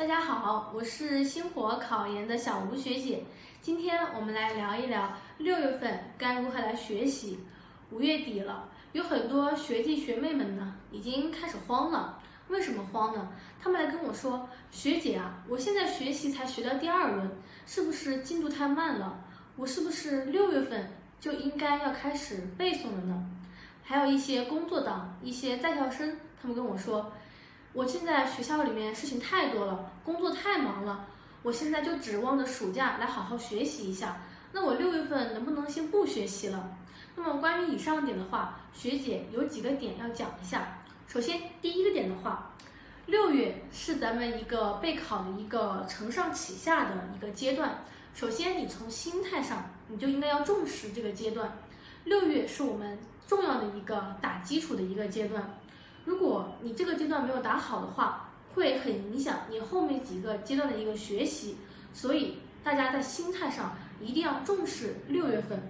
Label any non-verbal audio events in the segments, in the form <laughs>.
大家好，我是星火考研的小吴学姐。今天我们来聊一聊六月份该如何来学习。五月底了，有很多学弟学妹们呢已经开始慌了。为什么慌呢？他们来跟我说：“学姐啊，我现在学习才学到第二轮，是不是进度太慢了？我是不是六月份就应该要开始背诵了呢？”还有一些工作党、一些在校生，他们跟我说。我现在学校里面事情太多了，工作太忙了，我现在就指望着暑假来好好学习一下。那我六月份能不能先不学习了？那么关于以上点的话，学姐有几个点要讲一下。首先，第一个点的话，六月是咱们一个备考的一个承上启下的一个阶段。首先，你从心态上，你就应该要重视这个阶段。六月是我们重要的一个打基础的一个阶段。如果你这个阶段没有打好的话，会很影响你后面几个阶段的一个学习，所以大家在心态上一定要重视六月份。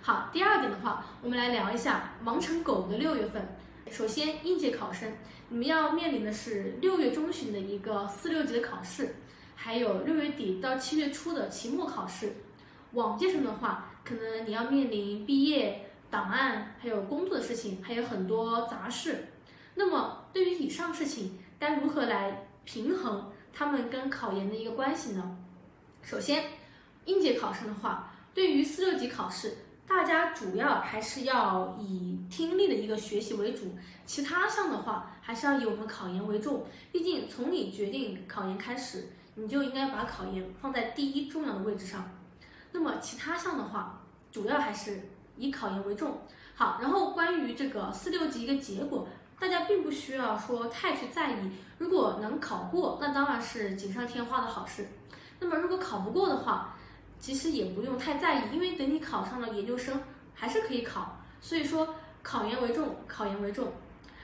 好，第二点的话，我们来聊一下忙成狗的六月份。首先，应届考生，你们要面临的是六月中旬的一个四六级的考试，还有六月底到七月初的期末考试。往届生的话，可能你要面临毕业、档案，还有工作的事情，还有很多杂事。那么，对于以上事情，该如何来平衡他们跟考研的一个关系呢？首先，应届考生的话，对于四六级考试，大家主要还是要以听力的一个学习为主，其他项的话，还是要以我们考研为重。毕竟，从你决定考研开始，你就应该把考研放在第一重要的位置上。那么，其他项的话，主要还是以考研为重。好，然后关于这个四六级一个结果。大家并不需要说太去在意，如果能考过，那当然是锦上添花的好事。那么如果考不过的话，其实也不用太在意，因为等你考上了研究生，还是可以考。所以说，考研为重，考研为重。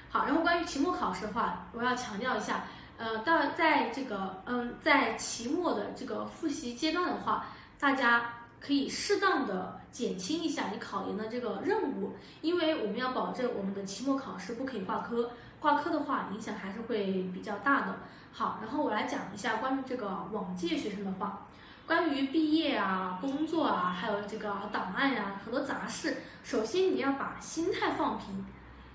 好，然后关于期末考试的话，我要强调一下，呃，到在这个嗯，在期末的这个复习阶段的话，大家。可以适当的减轻一下你考研的这个任务，因为我们要保证我们的期末考试不可以挂科，挂科的话影响还是会比较大的。好，然后我来讲一下关于这个往届学生的话，关于毕业啊、工作啊，还有这个档案呀，很多杂事，首先你要把心态放平，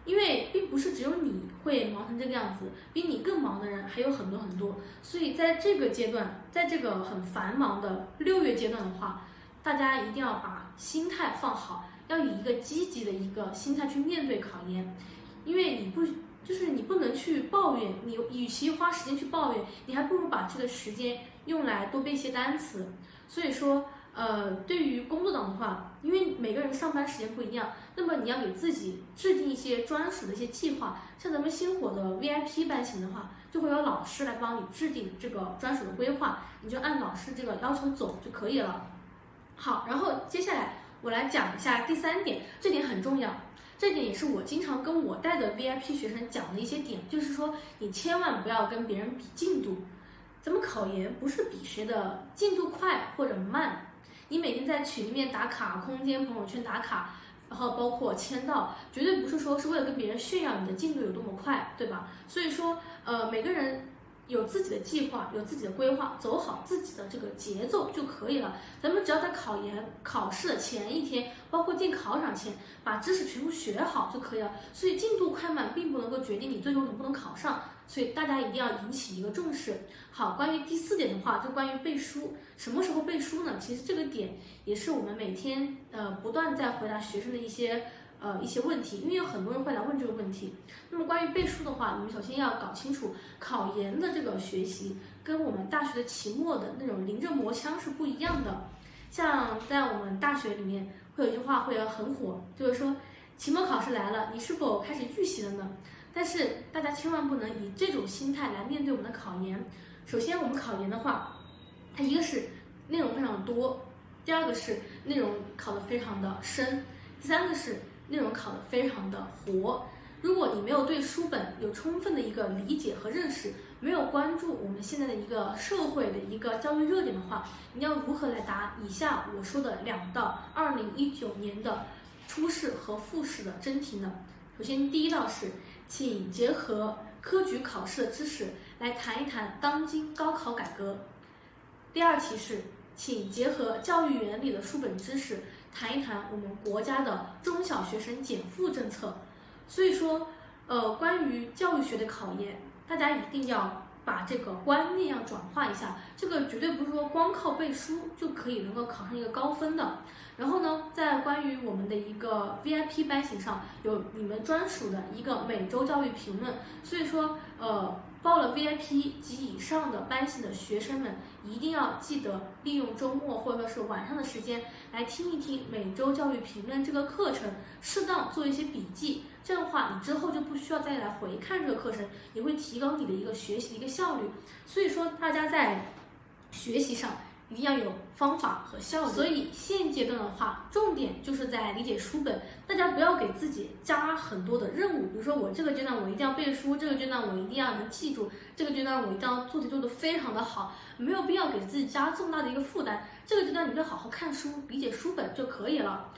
因为并不是只有你会忙成这个样子，比你更忙的人还有很多很多，所以在这个阶段，在这个很繁忙的六月阶段的话。大家一定要把心态放好，要以一个积极的一个心态去面对考研，因为你不就是你不能去抱怨，你与其花时间去抱怨，你还不如把这个时间用来多背一些单词。所以说，呃，对于工作党的话，因为每个人上班时间不一样，那么你要给自己制定一些专属的一些计划。像咱们星火的 VIP 班型的话，就会有老师来帮你制定这个专属的规划，你就按老师这个要求走就可以了。好，然后接下来我来讲一下第三点，这点很重要，这点也是我经常跟我带的 VIP 学生讲的一些点，就是说你千万不要跟别人比进度，咱们考研不是比谁的进度快或者慢，你每天在群里面打卡、空间、朋友圈打卡，然后包括签到，绝对不是说是为了跟别人炫耀你的进度有多么快，对吧？所以说，呃，每个人。有自己的计划，有自己的规划，走好自己的这个节奏就可以了。咱们只要在考研考试的前一天，包括进考场前，把知识全部学好就可以了。所以进度快慢并不能够决定你最终能不能考上，所以大家一定要引起一个重视。好，关于第四点的话，就关于背书，什么时候背书呢？其实这个点也是我们每天呃不断在回答学生的一些。呃，一些问题，因为有很多人会来问这个问题。那么关于背书的话，我们首先要搞清楚，考研的这个学习跟我们大学的期末的那种临阵磨枪是不一样的。像在我们大学里面，会有一句话会很火，就是说，期末考试来了，你是否开始预习了呢？但是大家千万不能以这种心态来面对我们的考研。首先，我们考研的话，它一个是内容非常多，第二个是内容考得非常的深，第三个是。内容考得非常的活，如果你没有对书本有充分的一个理解和认识，没有关注我们现在的一个社会的一个教育热点的话，你要如何来答以下我说的两道二零一九年的初试和复试的真题呢？首先第一道是，请结合科举考试的知识来谈一谈当今高考改革。第二题是，请结合教育原理的书本知识，谈一谈我们国家的中小学生减负政策。所以说，呃，关于教育学的考研，大家一定要。把这个观念要转化一下，这个绝对不是说光靠背书就可以能够考上一个高分的。然后呢，在关于我们的一个 VIP 班型上，有你们专属的一个每周教育评论，所以说，呃。报了 VIP 及以上的班型的学生们，一定要记得利用周末或者说是晚上的时间来听一听每周教育评论这个课程，适当做一些笔记。这样的话，你之后就不需要再来回看这个课程，也会提高你的一个学习的一个效率。所以说，大家在学习上。一定要有方法和效率，所以现阶段的话，重点就是在理解书本。大家不要给自己加很多的任务，比如说我这个阶段我一定要背书，这个阶段我一定要能记住，这个阶段我一定要做题做得非常的好，没有必要给自己加这么大的一个负担。这个阶段你就好好看书，理解书本就可以了。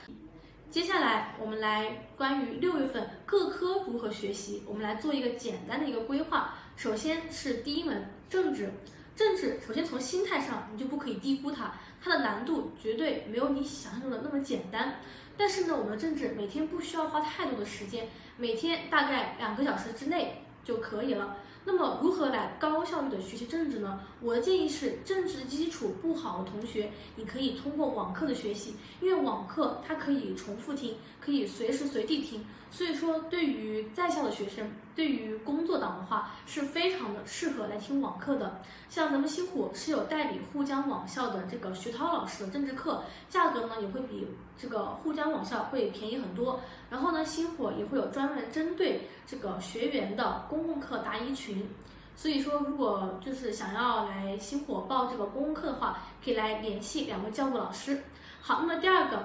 接下来我们来关于六月份各科如何学习，我们来做一个简单的一个规划。首先是第一门政治。政治首先从心态上，你就不可以低估它，它的难度绝对没有你想象中的那么简单。但是呢，我们的政治每天不需要花太多的时间，每天大概两个小时之内就可以了。那么如何来高效率的学习政治呢？我的建议是，政治基础不好的同学，你可以通过网课的学习，因为网课它可以重复听，可以随时随地听。所以说，对于在校的学生，对于工作党的话，是非常的适合来听网课的。像咱们星火是有代理沪江网校的这个徐涛老师的政治课，价格呢也会比这个沪江网校会便宜很多。然后呢，星火也会有专门针对这个学员的公共课答疑群。所以说，如果就是想要来星火报这个公共课的话，可以来联系两位教务老师。好，那么第二个，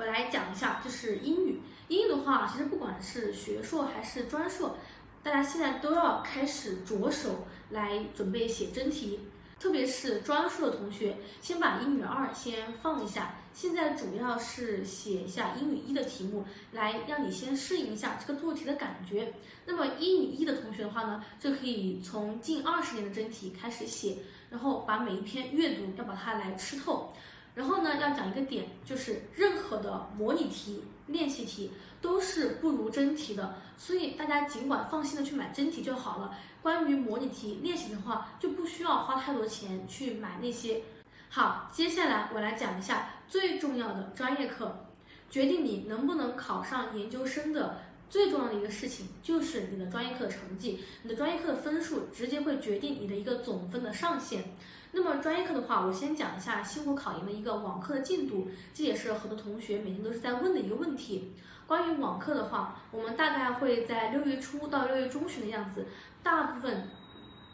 我来讲一下，就是英语。英语的话，其实不管是学硕还是专硕，大家现在都要开始着手来准备写真题。特别是专硕的同学，先把英语二先放一下，现在主要是写一下英语一的题目，来让你先适应一下这个做题的感觉。那么英语一的同学的话呢，就可以从近二十年的真题开始写，然后把每一篇阅读要把它来吃透。然后呢，要讲一个点，就是任何的模拟题、练习题都是不如真题的，所以大家尽管放心的去买真题就好了。关于模拟题练习的话，就不需要花太多钱去买那些。好，接下来我来讲一下最重要的专业课，决定你能不能考上研究生的最重要的一个事情，就是你的专业课的成绩。你的专业课的分数直接会决定你的一个总分的上限。那么专业课的话，我先讲一下星火考研的一个网课的进度，这也是很多同学每天都是在问的一个问题。关于网课的话，我们大概会在六月初到六月中旬的样子，大部分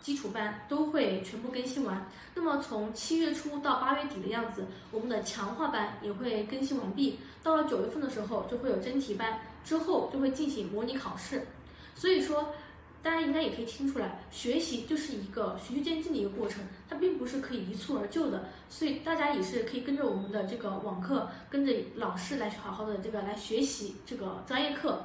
基础班都会全部更新完。那么从七月初到八月底的样子，我们的强化班也会更新完毕。到了九月份的时候，就会有真题班，之后就会进行模拟考试。所以说。大家应该也可以听出来，学习就是一个循序渐进的一个过程，它并不是可以一蹴而就的。所以大家也是可以跟着我们的这个网课，跟着老师来好好的这个来学习这个专业课。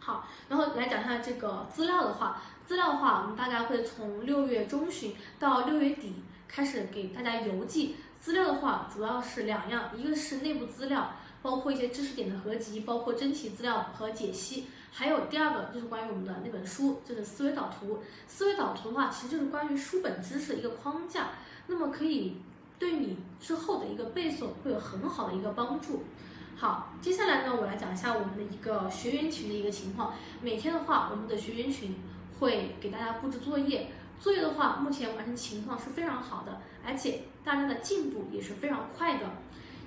好，然后来讲一下这个资料的话，资料的话，我们大概会从六月中旬到六月底开始给大家邮寄资料的话，主要是两样，一个是内部资料，包括一些知识点的合集，包括真题资料和解析。还有第二个就是关于我们的那本书，就是思维导图。思维导图的话，其实就是关于书本知识的一个框架，那么可以对你之后的一个背诵会有很好的一个帮助。好，接下来呢，我来讲一下我们的一个学员群的一个情况。每天的话，我们的学员群会给大家布置作业，作业的话，目前完成情况是非常好的，而且大家的进步也是非常快的。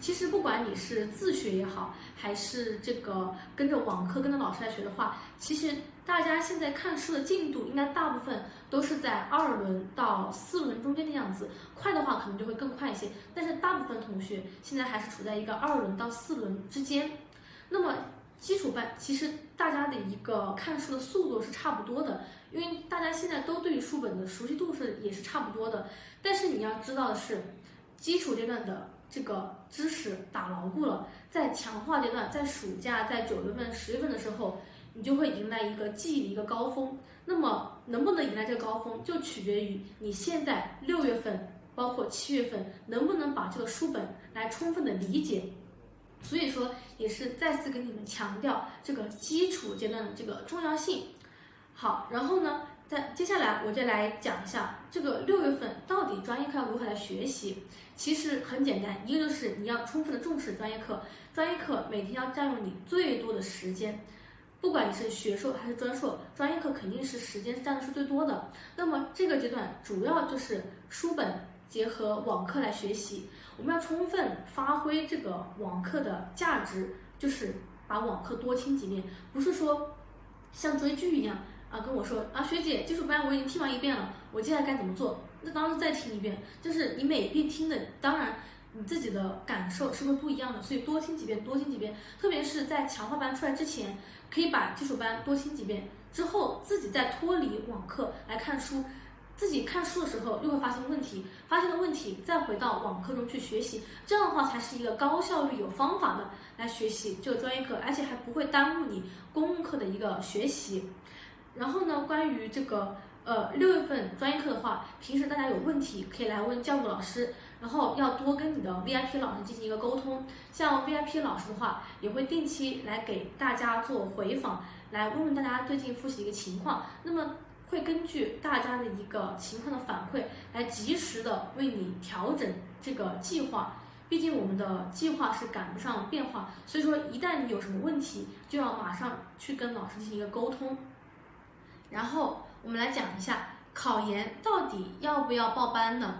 其实不管你是自学也好，还是这个跟着网课跟着老师来学的话，其实大家现在看书的进度应该大部分都是在二轮到四轮中间的样子，快的话可能就会更快一些。但是大部分同学现在还是处在一个二轮到四轮之间。那么基础班其实大家的一个看书的速度是差不多的，因为大家现在都对于书本的熟悉度是也是差不多的。但是你要知道的是，基础阶段的。这个知识打牢固了，在强化阶段，在暑假，在九月份、十月份的时候，你就会迎来一个记忆的一个高峰。那么能不能迎来这个高峰，就取决于你现在六月份，包括七月份，能不能把这个书本来充分的理解。所以说，也是再次跟你们强调这个基础阶段的这个重要性。好，然后呢，在接下来我就来讲一下这个六月份到底专业课要如何来学习。其实很简单，一个就是你要充分的重视专业课，专业课每天要占用你最多的时间。不管你是学硕还是专硕，专业课肯定是时间占的是最多的。那么这个阶段主要就是书本结合网课来学习，我们要充分发挥这个网课的价值，就是把网课多听几遍，不是说像追剧一样啊跟我说啊学姐基础班我已经听完一遍了，我接下来该怎么做？那当时再听一遍，就是你每遍听的，当然。你自己的感受是会不一样的，所以多听几遍，多听几遍，特别是在强化班出来之前，可以把基础班多听几遍，之后自己再脱离网课来看书，自己看书的时候又会发现问题，发现了问题再回到网课中去学习，这样的话才是一个高效率、有方法的来学习这个专业课，而且还不会耽误你公共课的一个学习。然后呢，关于这个呃六月份专业课的话，平时大家有问题可以来问教务老师。然后要多跟你的 VIP 老师进行一个沟通，像 VIP 老师的话，也会定期来给大家做回访，来问问大家最近复习一个情况。那么会根据大家的一个情况的反馈，来及时的为你调整这个计划。毕竟我们的计划是赶不上变化，所以说一旦你有什么问题，就要马上去跟老师进行一个沟通。然后我们来讲一下考研到底要不要报班呢？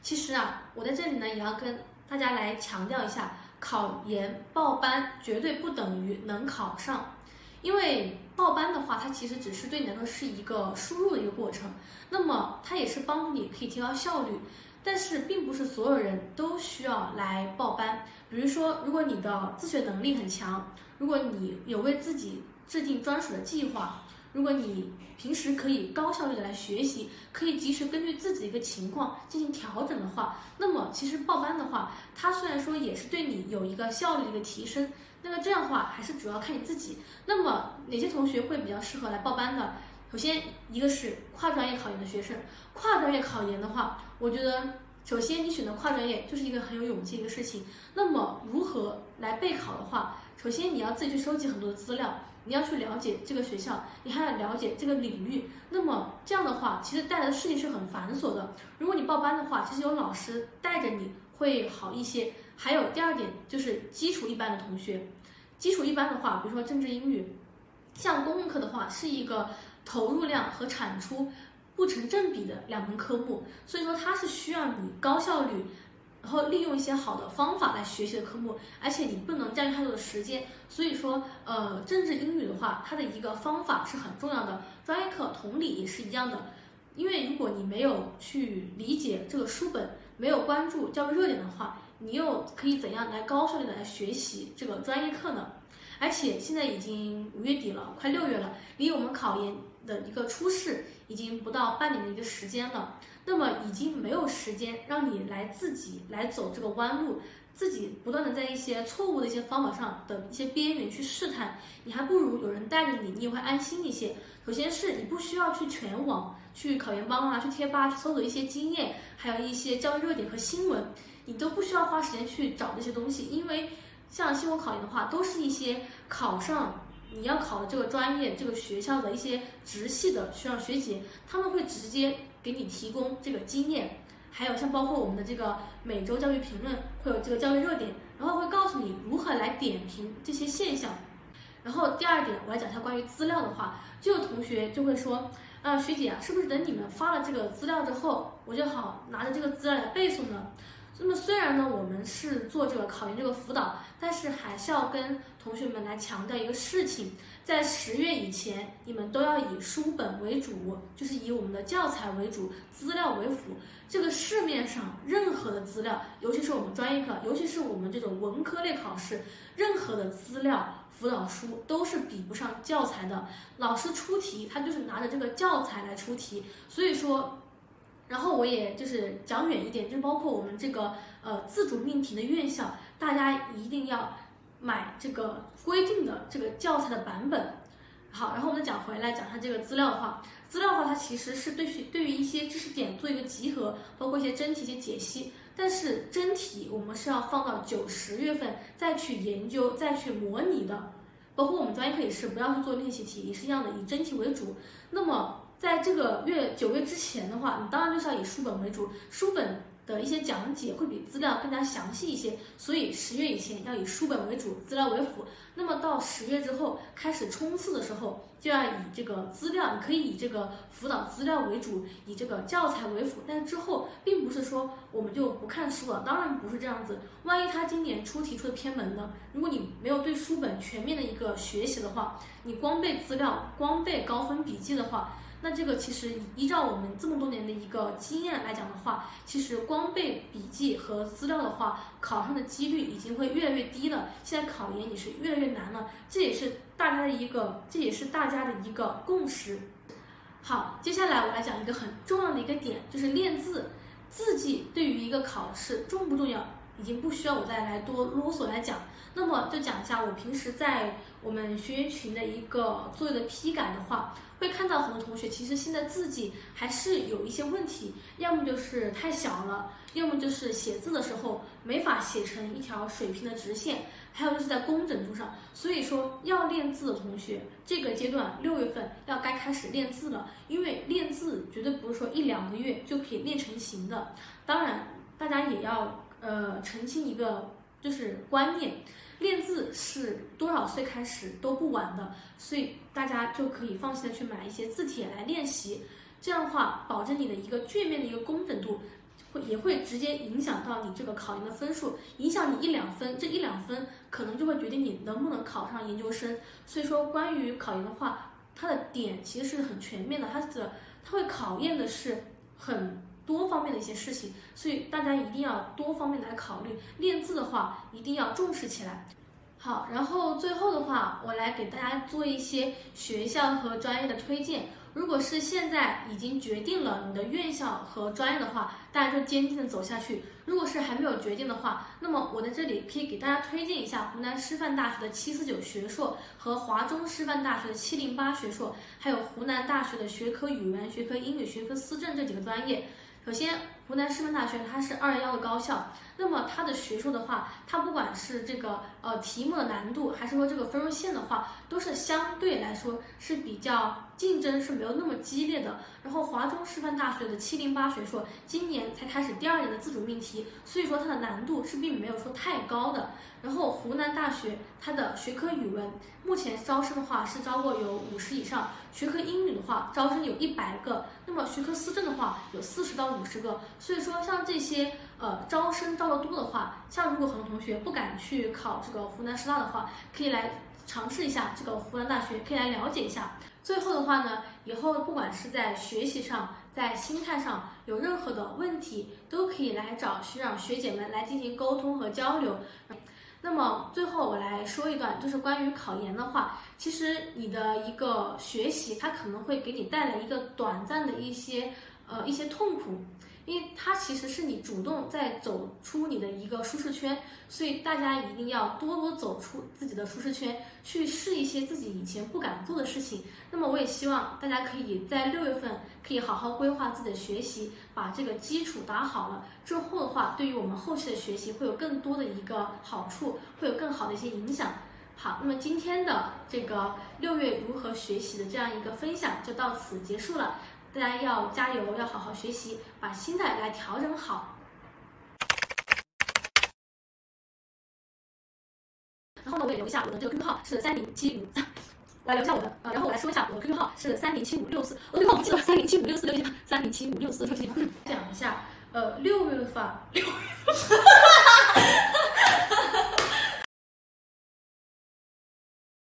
其实啊，我在这里呢也要跟大家来强调一下，考研报班绝对不等于能考上，因为报班的话，它其实只是对你来说是一个输入的一个过程，那么它也是帮你可以提高效率，但是并不是所有人都需要来报班。比如说，如果你的自学能力很强，如果你有为自己制定专属的计划。如果你平时可以高效率的来学习，可以及时根据自己的一个情况进行调整的话，那么其实报班的话，它虽然说也是对你有一个效率的一个提升，那么这样的话还是主要看你自己。那么哪些同学会比较适合来报班的？首先一个是跨专业考研的学生，跨专业考研的话，我觉得首先你选择跨专业就是一个很有勇气一个事情。那么如何来备考的话，首先你要自己去收集很多的资料。你要去了解这个学校，你还要了解这个领域。那么这样的话，其实带来的事情是很繁琐的。如果你报班的话，其实有老师带着你会好一些。还有第二点就是基础一般的同学，基础一般的话，比如说政治、英语，像公共课的话，是一个投入量和产出不成正比的两门科目，所以说它是需要你高效率。然后利用一些好的方法来学习的科目，而且你不能占用太多的时间。所以说，呃，政治英语的话，它的一个方法是很重要的。专业课同理也是一样的，因为如果你没有去理解这个书本，没有关注教育热点的话，你又可以怎样来高效率的来学习这个专业课呢？而且现在已经五月底了，快六月了，离我们考研的一个初试已经不到半年的一个时间了。那么已经没有时间让你来自己来走这个弯路，自己不断的在一些错误的一些方法上的一些边缘去试探，你还不如有人带着你，你也会安心一些。首先是你不需要去全网去考研帮啊，去贴吧去搜索一些经验，还有一些教育热点和新闻，你都不需要花时间去找这些东西，因为像新闻考研的话，都是一些考上你要考的这个专业、这个学校的一些直系的学长学姐，他们会直接。给你提供这个经验，还有像包括我们的这个每周教育评论会有这个教育热点，然后会告诉你如何来点评这些现象。然后第二点，我来讲一下关于资料的话，就有同学就会说，啊学姐啊，是不是等你们发了这个资料之后，我就好拿着这个资料来背诵呢？那么虽然呢，我们是做这个考研这个辅导，但是还是要跟同学们来强调一个事情。在十月以前，你们都要以书本为主，就是以我们的教材为主，资料为辅。这个市面上任何的资料，尤其是我们专业课，尤其是我们这种文科类考试，任何的资料辅导书都是比不上教材的。老师出题，他就是拿着这个教材来出题。所以说，然后我也就是讲远一点，就包括我们这个呃自主命题的院校，大家一定要。买这个规定的这个教材的版本，好，然后我们再讲回来讲它这个资料的话，资料的话它其实是对于对于一些知识点做一个集合，包括一些真题一些解析。但是真题我们是要放到九十月份再去研究再去模拟的，包括我们专业课也是不要去做练习题，也是一样的，以真题为主。那么在这个月九月之前的话，你当然就是要以书本为主，书本。的一些讲解会比资料更加详细一些，所以十月以前要以书本为主，资料为辅。那么到十月之后开始冲刺的时候，就要以这个资料，你可以以这个辅导资料为主，以这个教材为辅。但是之后并不是说我们就不看书了，当然不是这样子。万一他今年出题出的偏门呢？如果你没有对书本全面的一个学习的话，你光背资料，光背高分笔记的话。那这个其实依照我们这么多年的一个经验来讲的话，其实光背笔记和资料的话，考上的几率已经会越来越低了。现在考研也是越来越难了，这也是大家的一个，这也是大家的一个共识。好，接下来我来讲一个很重要的一个点，就是练字，字迹对于一个考试重不重要？已经不需要我再来多啰嗦来讲，那么就讲一下我平时在我们学员群的一个作业的批改的话，会看到很多同学其实现在字迹还是有一些问题，要么就是太小了，要么就是写字的时候没法写成一条水平的直线，还有就是在工整度上。所以说要练字的同学，这个阶段六月份要该开始练字了，因为练字绝对不是说一两个月就可以练成型的。当然，大家也要。呃，澄清一个就是观念，练字是多少岁开始都不晚的，所以大家就可以放心的去买一些字帖来练习，这样的话，保证你的一个卷面的一个工整度，会也会直接影响到你这个考研的分数，影响你一两分，这一两分可能就会决定你能不能考上研究生。所以说，关于考研的话，它的点其实是很全面的，它的它会考验的是很。多方面的一些事情，所以大家一定要多方面来考虑。练字的话，一定要重视起来。好，然后最后的话，我来给大家做一些学校和专业的推荐。如果是现在已经决定了你的院校和专业的话，大家就坚定的走下去。如果是还没有决定的话，那么我在这里可以给大家推荐一下湖南师范大学的七四九学硕和华中师范大学的七零八学硕，还有湖南大学的学科语文、学科英语、学科思政这几个专业。首先，湖南师范大学它是二幺幺的高校，那么它的学硕的话，它不管是这个呃题目的难度，还是说这个分数线的话，都是相对来说是比较竞争是没有那么激烈的。然后华中师范大学的七零八学硕今年才开始第二年的自主命题，所以说它的难度是并没有说太高的。然后湖南大学它的学科语文目前招生的话是招过有五十以上，学科英语的话招生有一百个，那么学科思政的话有四十到五十个。所以说像这些呃招生招的多的话，像如果很多同学不敢去考这个湖南师大的话，可以来尝试一下这个湖南大学，可以来了解一下。最后的话呢，以后不管是在学习上，在心态上有任何的问题，都可以来找学长学姐们来进行沟通和交流。那么最后我来说一段，就是关于考研的话，其实你的一个学习，它可能会给你带来一个短暂的一些呃一些痛苦。因为它其实是你主动在走出你的一个舒适圈，所以大家一定要多多走出自己的舒适圈，去试一些自己以前不敢做的事情。那么我也希望大家可以在六月份可以好好规划自己的学习，把这个基础打好了之后的话，对于我们后期的学习会有更多的一个好处，会有更好的一些影响。好，那么今天的这个六月如何学习的这样一个分享就到此结束了。大家要加油，要好好学习，把心态来调整好。然后呢，我也留下我的这个 QQ 号是三零七五，我 <laughs> 来留下我的呃，然后我来说一下我的 QQ 号是三零七五六四，我的 QQ 号记得三零七五六四六七，三零七五六四六七。讲一下，呃，六月份，六月份。